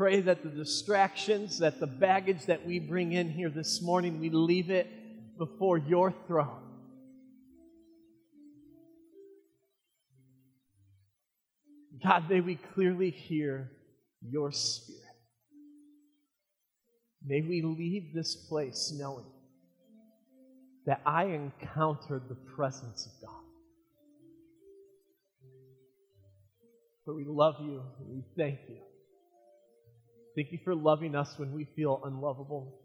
pray that the distractions, that the baggage that we bring in here this morning, we leave it before your throne. God, may we clearly hear your spirit. May we leave this place knowing that I encountered the presence of God. But we love you and we thank you. Thank you for loving us when we feel unlovable.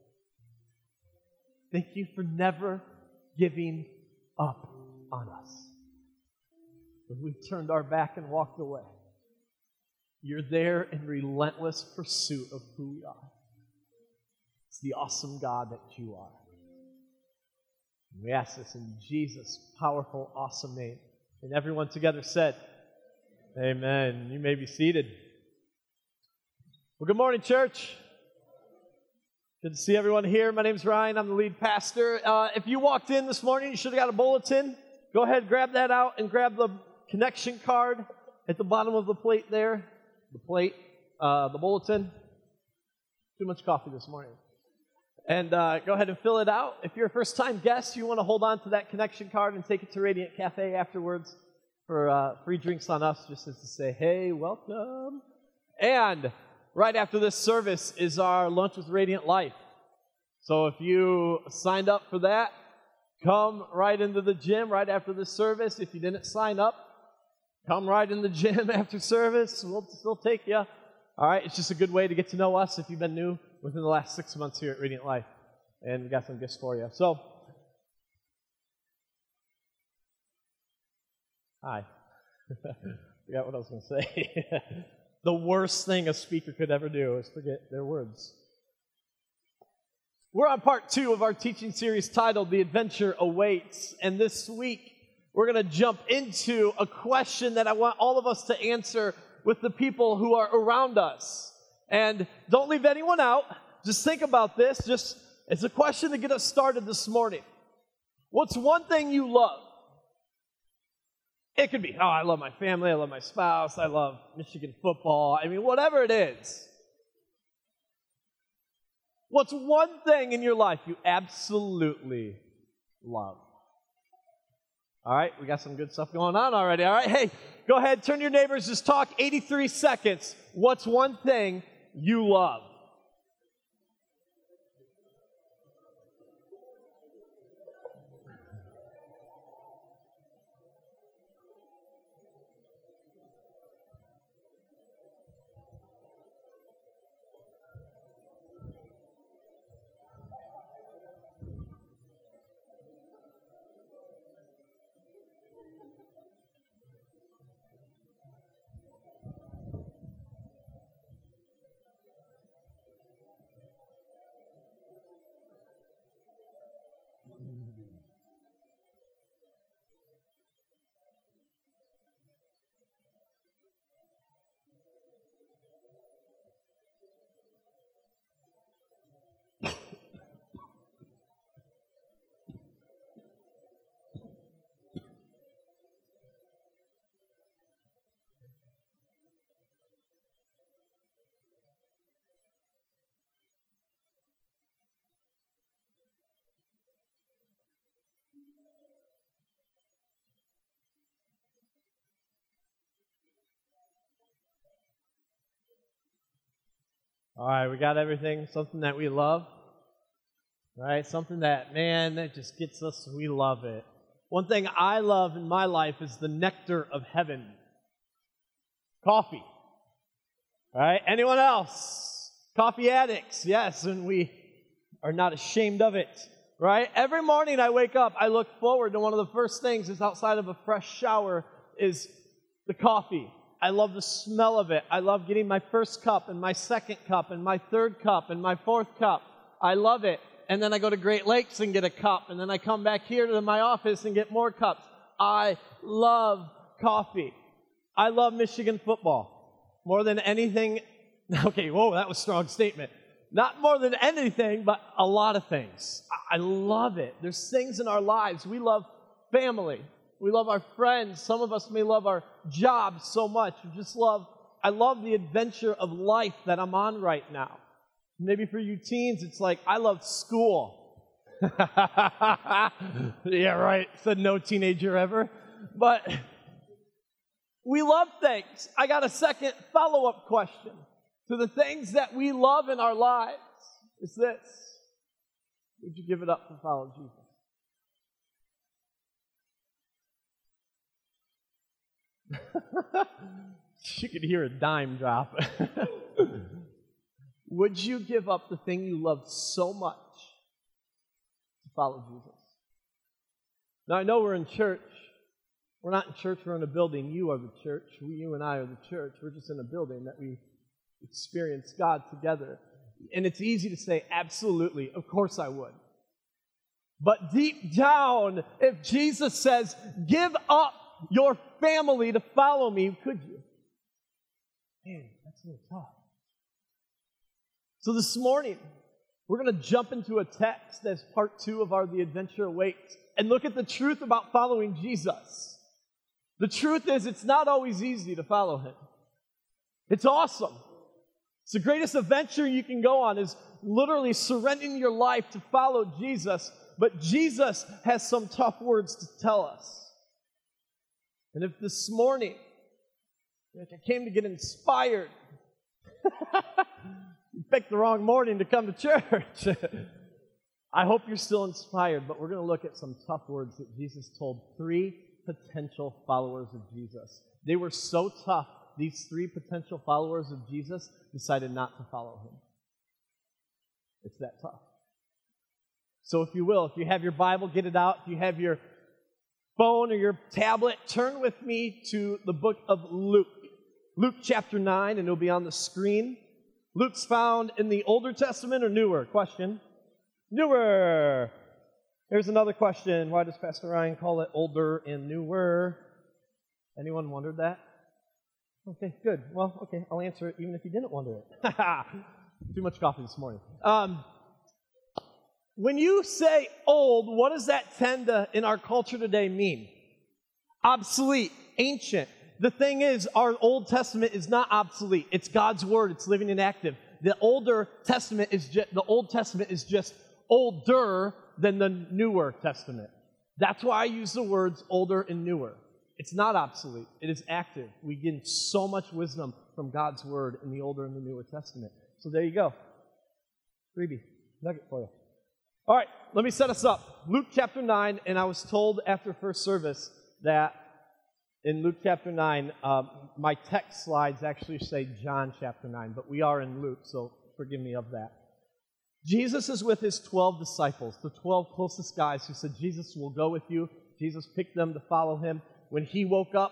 Thank you for never giving up on us. When we turned our back and walked away, you're there in relentless pursuit of who we are. It's the awesome God that you are. And we ask this in Jesus' powerful, awesome name. And everyone together said, Amen. You may be seated. Well, good morning, church. Good to see everyone here. My name's Ryan. I'm the lead pastor. Uh, if you walked in this morning, you should have got a bulletin. Go ahead, grab that out, and grab the connection card at the bottom of the plate there. The plate, uh, the bulletin. Too much coffee this morning. And uh, go ahead and fill it out. If you're a first time guest, you want to hold on to that connection card and take it to Radiant Cafe afterwards for uh, free drinks on us, just as to say, hey, welcome. And right after this service is our Lunch with Radiant Life. So if you signed up for that, come right into the gym right after the service. If you didn't sign up, come right in the gym after service. We'll still take you. All right, it's just a good way to get to know us if you've been new within the last six months here at Radiant Life. And we got some gifts for you. So, Hi. Forgot what I was going to say. the worst thing a speaker could ever do is forget their words. We're on part two of our teaching series titled The Adventure Awaits. And this week, we're going to jump into a question that I want all of us to answer with the people who are around us. And don't leave anyone out. Just think about this. Just it's a question to get us started this morning. What's one thing you love? It could be, oh, I love my family, I love my spouse, I love Michigan football. I mean, whatever it is. What's one thing in your life you absolutely love? All right, we got some good stuff going on already. All right, hey, go ahead, turn your neighbors, just talk 83 seconds. What's one thing you love? All right, we got everything. Something that we love. Right? Something that, man, that just gets us, we love it. One thing I love in my life is the nectar of heaven coffee. All right? Anyone else? Coffee addicts, yes, and we are not ashamed of it. Right? Every morning I wake up, I look forward to one of the first things is outside of a fresh shower is the coffee. I love the smell of it. I love getting my first cup and my second cup and my third cup and my fourth cup. I love it. And then I go to Great Lakes and get a cup. And then I come back here to my office and get more cups. I love coffee. I love Michigan football more than anything. Okay, whoa, that was a strong statement. Not more than anything, but a lot of things. I love it. There's things in our lives. We love family. We love our friends. Some of us may love our jobs so much. We just love I love the adventure of life that I'm on right now. Maybe for you teens, it's like, I love school. yeah, right. Said no teenager ever. But we love things. I got a second follow up question to the things that we love in our lives. It's this Would you give it up to follow Jesus? you could hear a dime drop. Would you give up the thing you love so much to follow Jesus? Now, I know we're in church. We're not in church, we're in a building. You are the church. We, you and I are the church. We're just in a building that we experience God together. And it's easy to say, absolutely, of course I would. But deep down, if Jesus says, give up your family to follow me, could you? Man, that's a little tough. So this morning, we're going to jump into a text as part two of our The Adventure Awaits and look at the truth about following Jesus. The truth is, it's not always easy to follow him. It's awesome. It's the greatest adventure you can go on is literally surrendering your life to follow Jesus. But Jesus has some tough words to tell us. And if this morning, like I came to get inspired, you picked the wrong morning to come to church. I hope you're still inspired, but we're going to look at some tough words that Jesus told three potential followers of Jesus. They were so tough, these three potential followers of Jesus decided not to follow him. It's that tough. So, if you will, if you have your Bible, get it out. If you have your phone or your tablet, turn with me to the book of Luke. Luke chapter 9, and it'll be on the screen. Luke's found in the Older Testament or newer? Question. Newer. Here's another question. Why does Pastor Ryan call it older and newer? Anyone wondered that? Okay, good. Well, okay, I'll answer it even if you didn't wonder it. Too much coffee this morning. Um, when you say old, what does that tend to, in our culture today, mean? Obsolete, ancient. The thing is, our Old Testament is not obsolete. It's God's word. It's living and active. The older Testament is just, the Old Testament is just older than the newer Testament. That's why I use the words older and newer. It's not obsolete. It is active. We gain so much wisdom from God's word in the older and the newer Testament. So there you go. Freebie. Nugget for you. All right, let me set us up. Luke chapter 9, and I was told after first service that in Luke chapter 9, uh, my text slides actually say John chapter 9, but we are in Luke, so forgive me of that. Jesus is with his 12 disciples, the 12 closest guys who said, Jesus will go with you. Jesus picked them to follow him. When he woke up,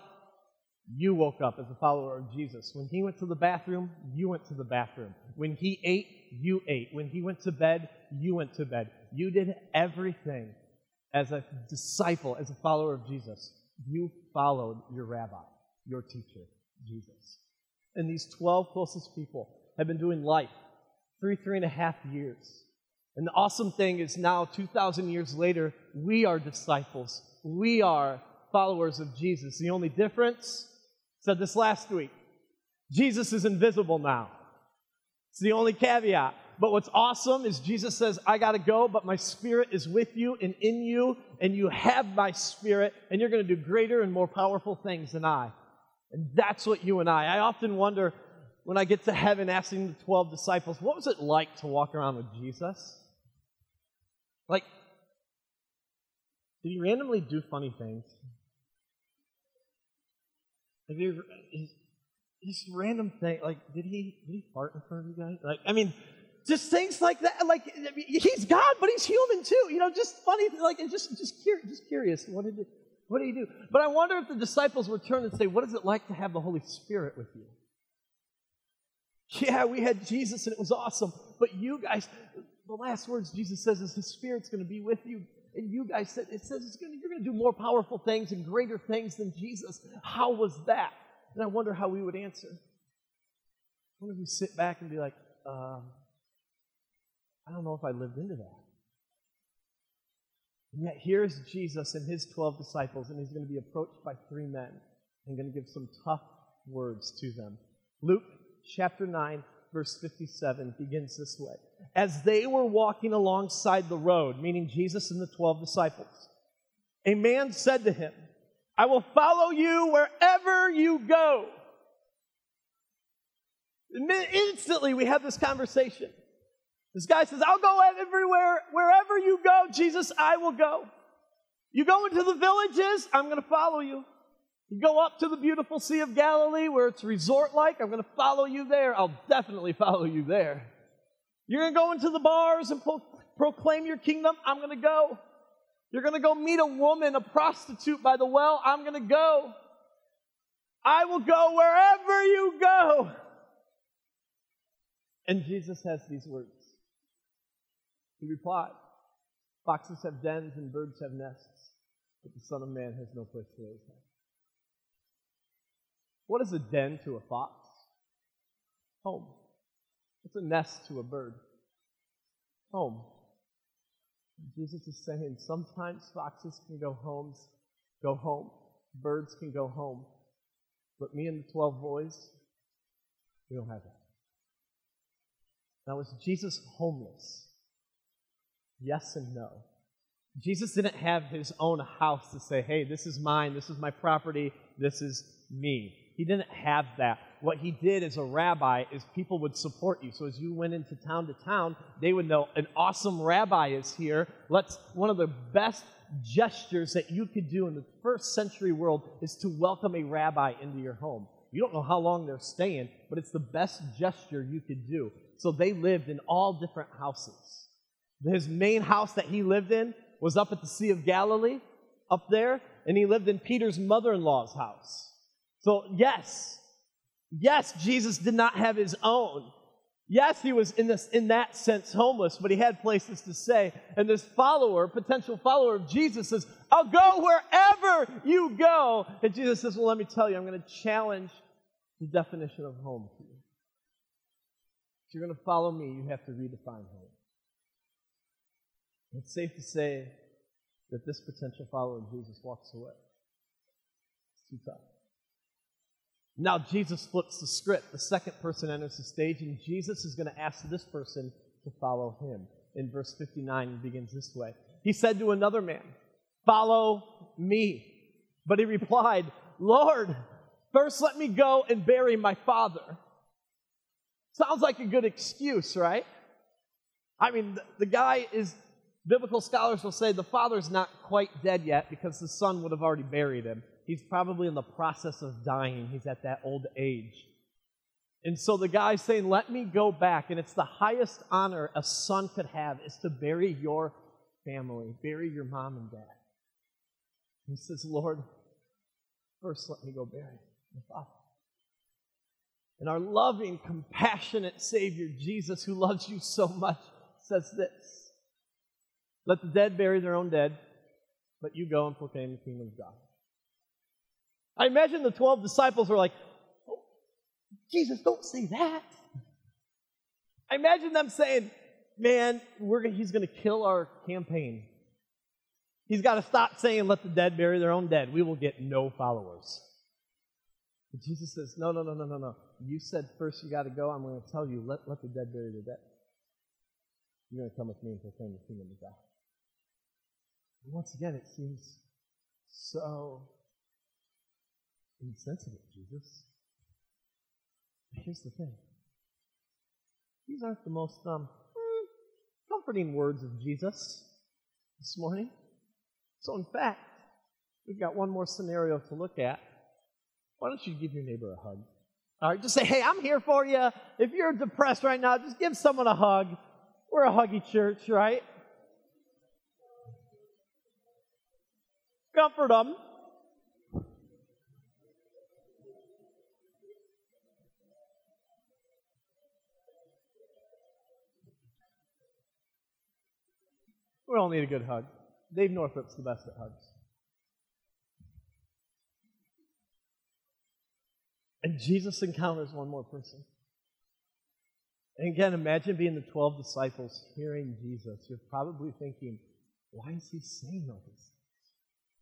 you woke up as a follower of Jesus. When he went to the bathroom, you went to the bathroom. When he ate, you ate. When he went to bed, you went to bed. You did everything as a disciple, as a follower of Jesus. You followed your rabbi, your teacher, Jesus. And these 12 closest people have been doing life three, three and a half years. And the awesome thing is now, 2,000 years later, we are disciples. We are followers of Jesus. The only difference, said this last week, Jesus is invisible now. It's the only caveat. But what's awesome is Jesus says, I got to go, but my spirit is with you and in you, and you have my spirit, and you're going to do greater and more powerful things than I. And that's what you and I. I often wonder when I get to heaven asking the 12 disciples, what was it like to walk around with Jesus? Like, did he randomly do funny things? Have you just random thing like did he did he fart in front of you guys? Like I mean, just things like that. Like he's God, but he's human too. You know, just funny. Like and just just curious. Just curious. What did it, what did he do? But I wonder if the disciples would turn and say, "What is it like to have the Holy Spirit with you?" Yeah, we had Jesus and it was awesome. But you guys, the last words Jesus says is His Spirit's going to be with you. And you guys said it says gonna, you're going to do more powerful things and greater things than Jesus. How was that? And I wonder how we would answer. I wonder if we sit back and be like, um, I don't know if I lived into that. And yet here's Jesus and his 12 disciples, and he's going to be approached by three men and going to give some tough words to them. Luke chapter 9, verse 57 begins this way. As they were walking alongside the road, meaning Jesus and the 12 disciples, a man said to him, I will follow you wherever you go. Instantly, we have this conversation. This guy says, I'll go everywhere, wherever you go, Jesus, I will go. You go into the villages, I'm going to follow you. You go up to the beautiful Sea of Galilee where it's resort like, I'm going to follow you there. I'll definitely follow you there. You're going to go into the bars and pro- proclaim your kingdom, I'm going to go. You're going to go meet a woman, a prostitute by the well, I'm going to go. I will go wherever you go. And Jesus has these words. He replied, Foxes have dens and birds have nests, but the Son of Man has no place to lay his head. What is a den to a fox? Home. What's a nest to a bird? Home. Jesus is saying sometimes foxes can go homes, go home, birds can go home, but me and the 12 boys, we don't have that. Now, is Jesus homeless? Yes and no. Jesus didn't have his own house to say, hey, this is mine, this is my property, this is me. He didn't have that. What he did as a rabbi is people would support you. So as you went into town to town, they would know an awesome rabbi is here. Let's one of the best gestures that you could do in the first century world is to welcome a rabbi into your home. You don't know how long they're staying, but it's the best gesture you could do. So they lived in all different houses. His main house that he lived in was up at the Sea of Galilee, up there, and he lived in Peter's mother in law's house. So, yes, yes, Jesus did not have his own. Yes, he was in, this, in that sense homeless, but he had places to stay. And this follower, potential follower of Jesus, says, I'll go wherever you go. And Jesus says, Well, let me tell you, I'm going to challenge the definition of home for you. If you're going to follow me, you have to redefine home. It's safe to say that this potential follower of Jesus walks away. It's too tough. Now Jesus flips the script. The second person enters the stage, and Jesus is going to ask this person to follow him. In verse 59, he begins this way He said to another man, Follow me. But he replied, Lord, first let me go and bury my father. Sounds like a good excuse, right? I mean, the, the guy is, biblical scholars will say the father's not quite dead yet because the son would have already buried him. He's probably in the process of dying. He's at that old age. And so the guy's saying, Let me go back. And it's the highest honor a son could have is to bury your family, bury your mom and dad. He says, Lord, first let me go bury my father. And our loving, compassionate Savior, Jesus, who loves you so much, says this Let the dead bury their own dead, but you go and proclaim the kingdom of God. I imagine the 12 disciples were like, oh, Jesus, don't say that. I imagine them saying, man, he's going to kill our campaign. He's got to stop saying, let the dead bury their own dead. We will get no followers. But Jesus says, no, no, no, no, no, no. You said first you got to go. I'm going to tell you, let, let the dead bury their dead. You're going to come with me and proclaim the kingdom of God. Once again, it seems so insensitive, Jesus. Here's the thing. These aren't the most um, comforting words of Jesus this morning. So, in fact, we've got one more scenario to look at. Why don't you give your neighbor a hug? All right, just say, hey, I'm here for you. If you're depressed right now, just give someone a hug. We're a huggy church, right? Comfort them. We all need a good hug. Dave Northrop's the best at hugs. And Jesus encounters one more person. And again, imagine being the 12 disciples hearing Jesus. You're probably thinking, why is he saying all this?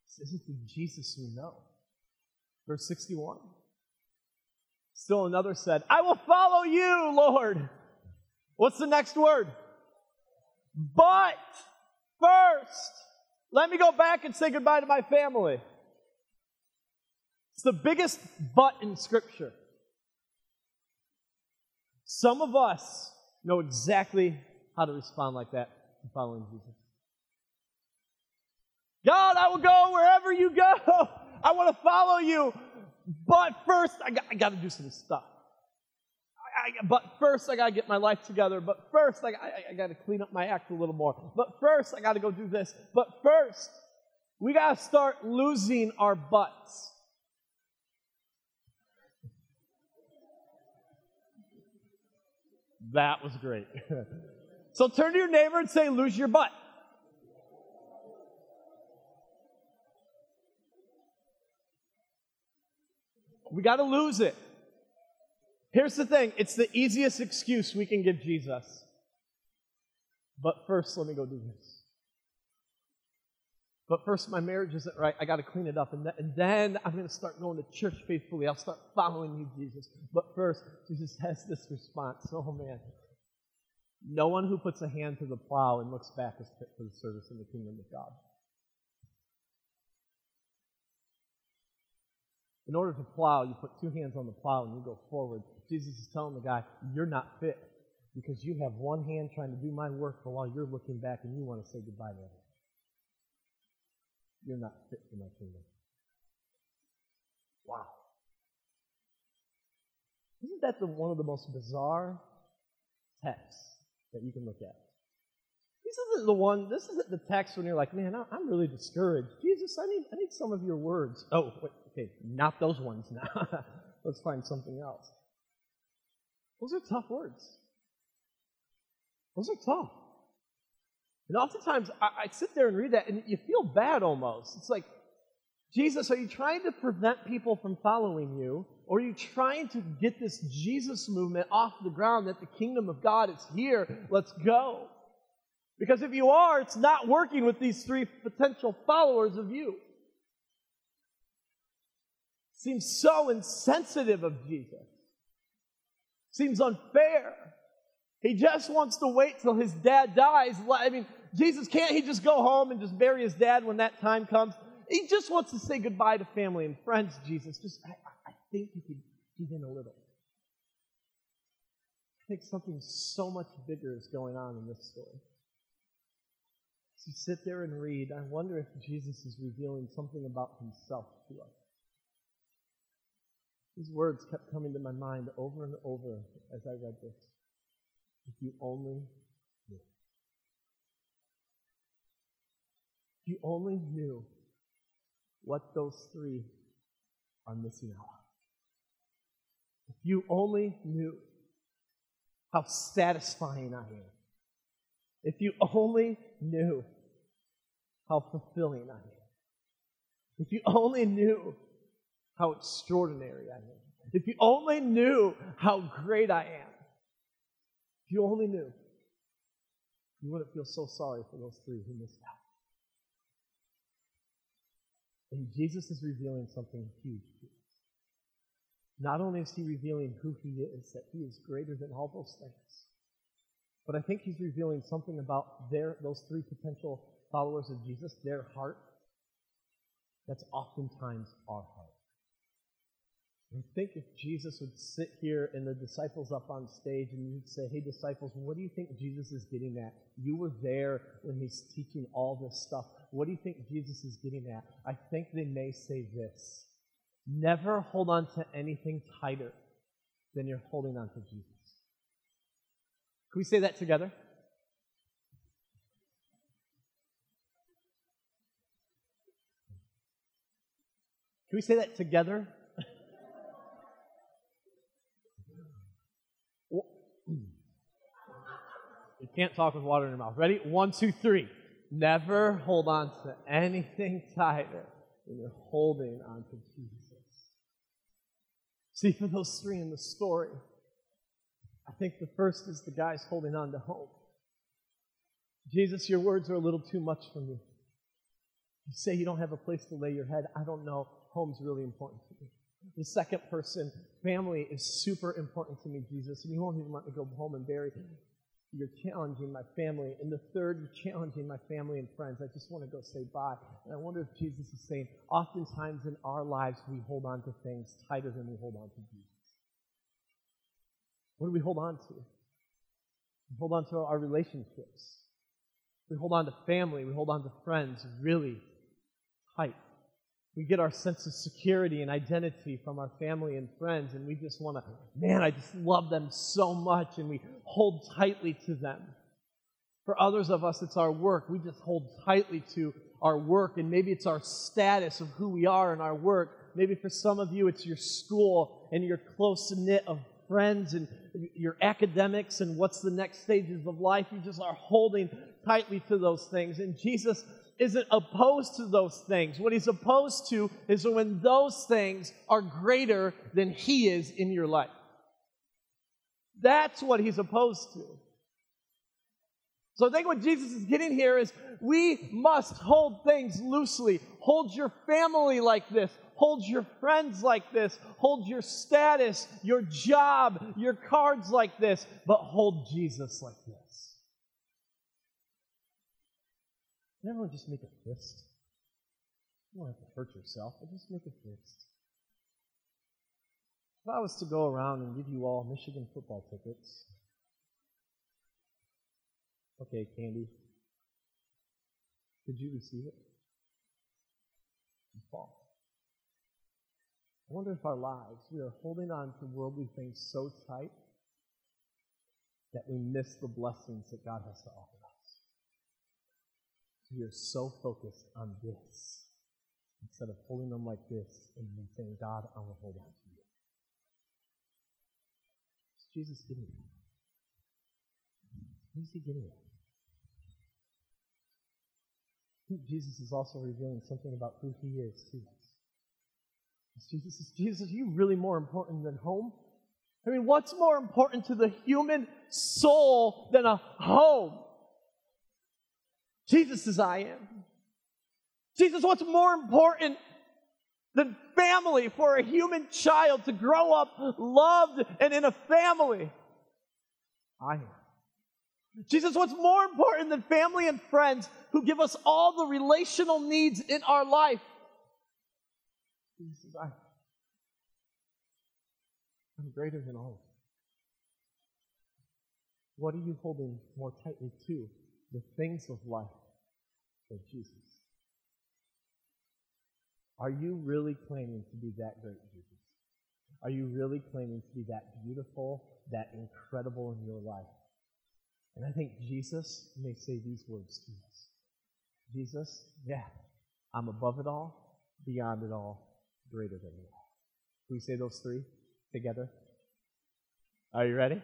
This isn't the Jesus we know. Verse 61. Still another said, I will follow you, Lord. What's the next word? But first, let me go back and say goodbye to my family. It's the biggest but in Scripture. Some of us know exactly how to respond like that in following Jesus. God, I will go wherever you go. I want to follow you. But first, I got, I got to do some stuff. I, but first, I got to get my life together. But first, I, I, I got to clean up my act a little more. But first, I got to go do this. But first, we got to start losing our butts. That was great. so turn to your neighbor and say, lose your butt. We got to lose it. Here's the thing it's the easiest excuse we can give Jesus. But first, let me go do this. But first, my marriage isn't right. I got to clean it up. And, th- and then I'm going to start going to church faithfully. I'll start following you, Jesus. But first, Jesus has this response. Oh, man. No one who puts a hand to the plow and looks back is fit for the service in the kingdom of God. In order to plow, you put two hands on the plow and you go forward. Jesus is telling the guy, You're not fit because you have one hand trying to do my work, but while you're looking back and you want to say goodbye to it. You're not fit for my kingdom. Wow. Isn't that the, one of the most bizarre texts that you can look at? This isn't the one, this isn't the text when you're like, man, I'm really discouraged. Jesus, I need, I need some of your words. Oh, wait, okay, not those ones now. Let's find something else. Those are tough words. Those are tough. And oftentimes I, I sit there and read that and you feel bad almost. It's like, Jesus, are you trying to prevent people from following you? Or are you trying to get this Jesus movement off the ground that the kingdom of God is here? Let's go. Because if you are, it's not working with these three potential followers of you. Seems so insensitive of Jesus. Seems unfair. He just wants to wait till his dad dies. I mean, Jesus can't he just go home and just bury his dad when that time comes? He just wants to say goodbye to family and friends, Jesus. Just, I, I think you could give in a little. I think something so much bigger is going on in this story. As you sit there and read, I wonder if Jesus is revealing something about himself to us. These words kept coming to my mind over and over as I read this. If you only knew. If you only knew what those three are missing out. If you only knew how satisfying I am. If you only knew how fulfilling I am. If you only knew how extraordinary I am. If you only knew how great I am. If you only knew, you wouldn't feel so sorry for those three who missed out. And Jesus is revealing something huge to us. Not only is he revealing who he is, that he is greater than all those things, but I think he's revealing something about their those three potential followers of Jesus, their heart. That's oftentimes our heart. And think if Jesus would sit here and the disciples up on stage and you'd say, Hey, disciples, what do you think Jesus is getting at? You were there when he's teaching all this stuff. What do you think Jesus is getting at? I think they may say this Never hold on to anything tighter than you're holding on to Jesus. Can we say that together? Can we say that together? Can't talk with water in your mouth. Ready? One, two, three. Never hold on to anything tighter than you're holding on to Jesus. See, for those three in the story, I think the first is the guys holding on to hope. Jesus, your words are a little too much for me. You say you don't have a place to lay your head. I don't know. Home's really important to me. The second person, family, is super important to me, Jesus, and you won't even let me go home and bury you're challenging my family. And the third, you're challenging my family and friends. I just want to go say bye. And I wonder if Jesus is saying, oftentimes in our lives, we hold on to things tighter than we hold on to Jesus. What do we hold on to? We hold on to our relationships. We hold on to family. We hold on to friends really tight. We get our sense of security and identity from our family and friends, and we just want to, man, I just love them so much, and we hold tightly to them. For others of us, it's our work. We just hold tightly to our work, and maybe it's our status of who we are in our work. Maybe for some of you, it's your school and your close knit of friends and your academics and what's the next stages of life. You just are holding tightly to those things. And Jesus isn't opposed to those things. What he's opposed to is when those things are greater than he is in your life. That's what he's opposed to. So I think what Jesus is getting here is we must hold things loosely. Hold your family like this. Hold your friends like this. Hold your status, your job, your cards like this. But hold Jesus like this. Can everyone just make a fist? You don't have to hurt yourself, but just make a fist. If I was to go around and give you all Michigan football tickets, okay, Candy, could you receive it? fall. I wonder if our lives, we are holding on to worldly things so tight that we miss the blessings that God has to offer are so focused on this instead of holding them like this and then saying, God, I will hold on to you. What's Jesus getting at? What is he getting at? Jesus is also revealing something about who he is to us. Jesus is Jesus, are you really more important than home? I mean, what's more important to the human soul than a home? Jesus says, I am. Jesus, what's more important than family for a human child to grow up loved and in a family? I am. Jesus, what's more important than family and friends who give us all the relational needs in our life? Jesus I, I'm greater than all. What are you holding more tightly to? The things of life of Jesus. Are you really claiming to be that great, Jesus? Are you really claiming to be that beautiful, that incredible in your life? And I think Jesus may say these words to us Jesus, yeah, I'm above it all, beyond it all, greater than it all. Can we say those three together? Are you ready?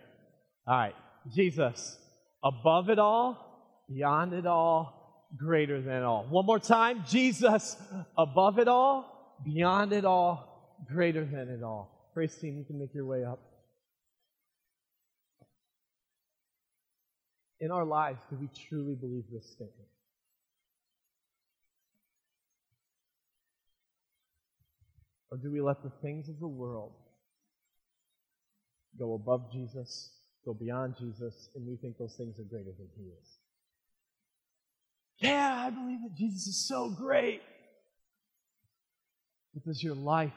All right. Jesus, above it all, beyond it all, greater than all. One more time Jesus, above it all, beyond it all, greater than it all. Praise team, you can make your way up. In our lives, do we truly believe this statement? Or do we let the things of the world go above Jesus, go beyond Jesus, and we think those things are greater than He is? Yeah, I believe that Jesus is so great. But does your life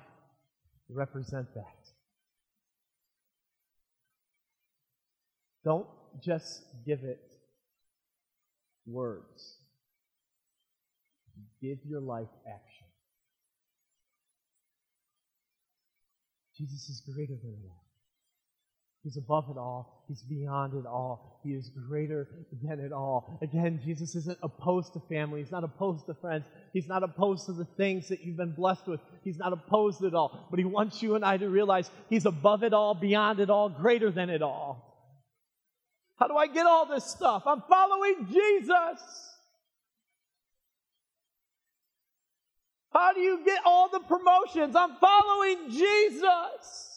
represent that? Don't just give it words. Give your life action. Jesus is greater than that. He's above it all. He's beyond it all. He is greater than it all. Again, Jesus isn't opposed to family. He's not opposed to friends. He's not opposed to the things that you've been blessed with. He's not opposed at all. But He wants you and I to realize He's above it all, beyond it all, greater than it all. How do I get all this stuff? I'm following Jesus. How do you get all the promotions? I'm following Jesus.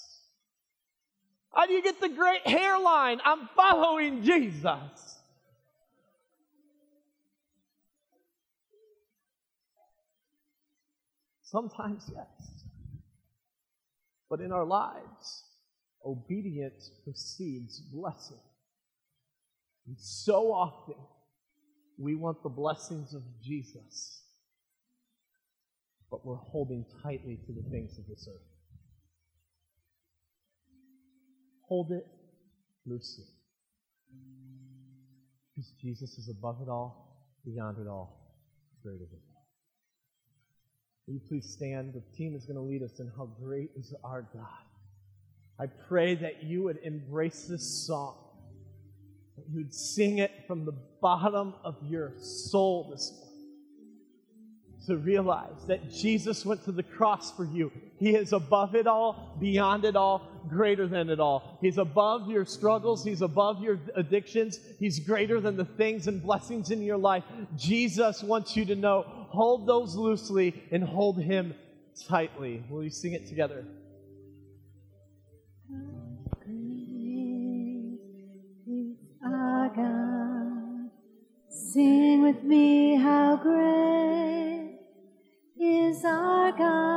How do you get the great hairline? I'm following Jesus. Sometimes, yes. But in our lives, obedience precedes blessing. And so often, we want the blessings of Jesus, but we're holding tightly to the things of this earth. Hold it loosely. Because Jesus is above it all, beyond it all, greater than all. Will you please stand? The team is going to lead us in How Great is Our God. I pray that you would embrace this song, that you would sing it from the bottom of your soul this morning. To realize that Jesus went to the cross for you. He is above it all, beyond it all, greater than it all. He's above your struggles. He's above your addictions. He's greater than the things and blessings in your life. Jesus wants you to know hold those loosely and hold Him tightly. Will you sing it together? God. Sing with me how great God.